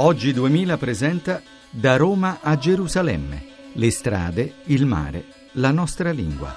Oggi 2000 presenta Da Roma a Gerusalemme. Le strade, il mare, la nostra lingua.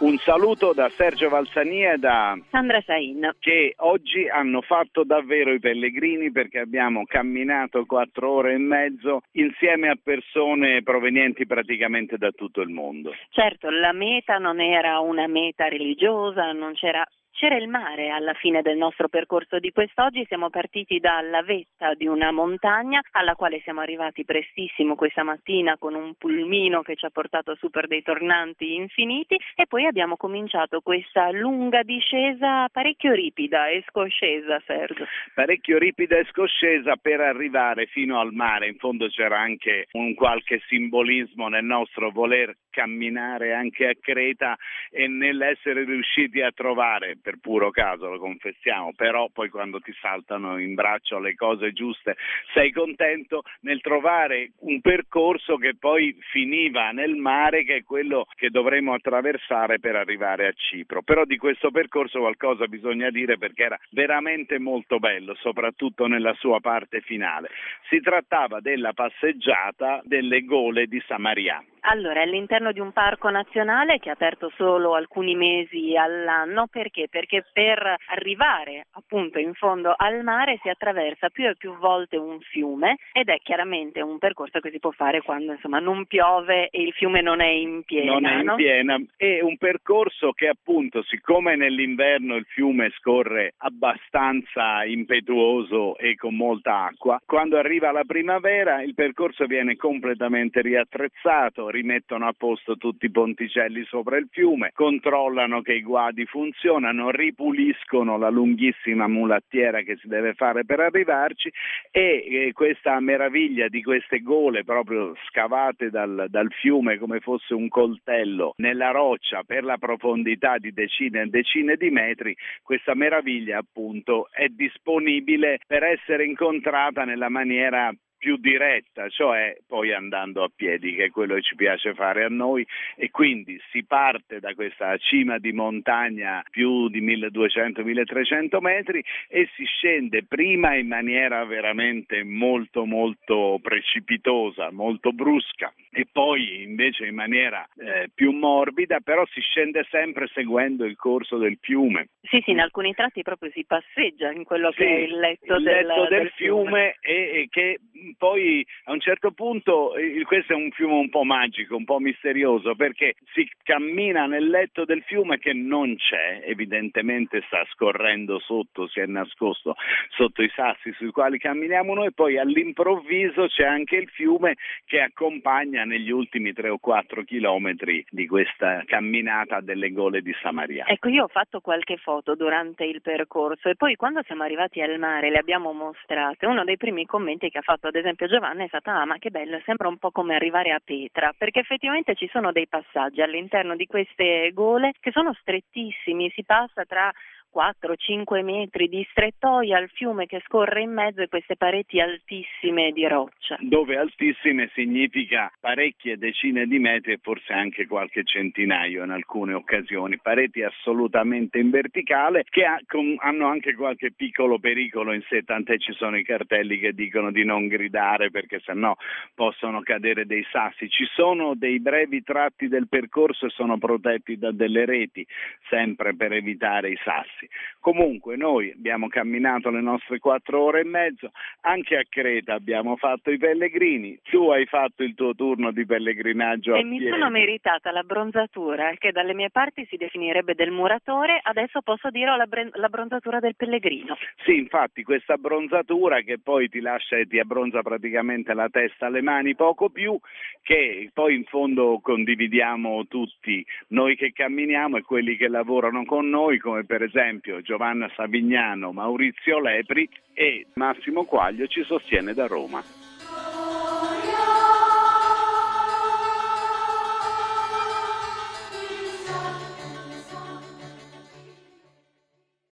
Un saluto da Sergio Valsania e da Sandra Sain. che oggi hanno fatto davvero i pellegrini perché abbiamo camminato quattro ore e mezzo insieme a persone provenienti praticamente da tutto il mondo. Certo, la meta non era una meta religiosa, non c'era c'era il mare alla fine del nostro percorso di quest'oggi, siamo partiti dalla vetta di una montagna alla quale siamo arrivati prestissimo questa mattina con un pulmino che ci ha portato su per dei tornanti infiniti. E poi abbiamo cominciato questa lunga discesa parecchio ripida e scoscesa, Sergio. Parecchio ripida e scoscesa per arrivare fino al mare, in fondo c'era anche un qualche simbolismo nel nostro voler camminare anche a Creta e nell'essere riusciti a trovare per puro caso, lo confessiamo, però poi quando ti saltano in braccio le cose giuste sei contento nel trovare un percorso che poi finiva nel mare, che è quello che dovremo attraversare per arrivare a Cipro. Però di questo percorso qualcosa bisogna dire perché era veramente molto bello, soprattutto nella sua parte finale. Si trattava della passeggiata delle gole di Samaria. Allora, è all'interno di un parco nazionale che è aperto solo alcuni mesi all'anno, perché? Perché per arrivare appunto in fondo al mare si attraversa più e più volte un fiume ed è chiaramente un percorso che si può fare quando insomma non piove e il fiume non è in piena. Non è in no? piena, è un percorso che appunto, siccome nell'inverno il fiume scorre abbastanza impetuoso e con molta acqua, quando arriva la primavera il percorso viene completamente riattrezzato, rimettono a posto tutti i ponticelli sopra il fiume, controllano che i guadi funzionano, ripuliscono la lunghissima mulattiera che si deve fare per arrivarci e eh, questa meraviglia di queste gole proprio scavate dal, dal fiume come fosse un coltello nella roccia per la profondità di decine e decine di metri, questa meraviglia appunto è disponibile per essere incontrata nella maniera più diretta, cioè poi andando a piedi, che è quello che ci piace fare a noi e quindi si parte da questa cima di montagna più di 1200-1300 metri e si scende prima in maniera veramente molto molto precipitosa, molto brusca e poi invece in maniera eh, più morbida, però si scende sempre seguendo il corso del fiume. Sì, sì, in alcuni tratti proprio si passeggia in quello Sì, che è il letto, il del, letto del, del fiume e, e che poi a un certo punto eh, questo è un fiume un po' magico, un po' misterioso perché si cammina nel letto del fiume che non c'è, evidentemente sta scorrendo sotto, si è nascosto sotto i sassi sui quali camminiamo noi, poi all'improvviso c'è anche il fiume che accompagna negli ultimi tre o quattro chilometri di questa camminata delle gole di Samaria. Ecco, io ho fatto qualche foto durante il percorso e poi quando siamo arrivati al mare le abbiamo mostrate. Uno dei primi commenti che ha fatto ad esempio Giovanna è stato ah ma che bello, sembra un po' come arrivare a Petra, perché effettivamente ci sono dei passaggi all'interno di queste gole che sono strettissimi, si passa tra 4-5 metri di strettoia al fiume che scorre in mezzo e queste pareti altissime di roccia. dove altissime significa parecchie decine di metri e forse anche qualche centinaio in alcune occasioni, pareti assolutamente in verticale che ha- con- hanno anche qualche piccolo pericolo in sé, tant'è ci sono i cartelli che dicono di non gridare perché sennò possono cadere dei sassi. Ci sono dei brevi tratti del percorso e sono protetti da delle reti, sempre per evitare i sassi. Comunque noi abbiamo camminato le nostre quattro ore e mezzo, anche a Creta abbiamo fatto i pellegrini, tu hai fatto il tuo turno di pellegrinaggio a E mi piedi. sono meritata la bronzatura che dalle mie parti si definirebbe del muratore, adesso posso dire ho la, bre- la bronzatura del pellegrino. Sì, infatti questa bronzatura che poi ti lascia e ti abbronza praticamente la testa, le mani, poco più, che poi in fondo condividiamo tutti, noi che camminiamo e quelli che lavorano con noi, come per esempio Giovanna Savignano, Maurizio Lepri e Massimo Quaglio ci sostiene da Roma.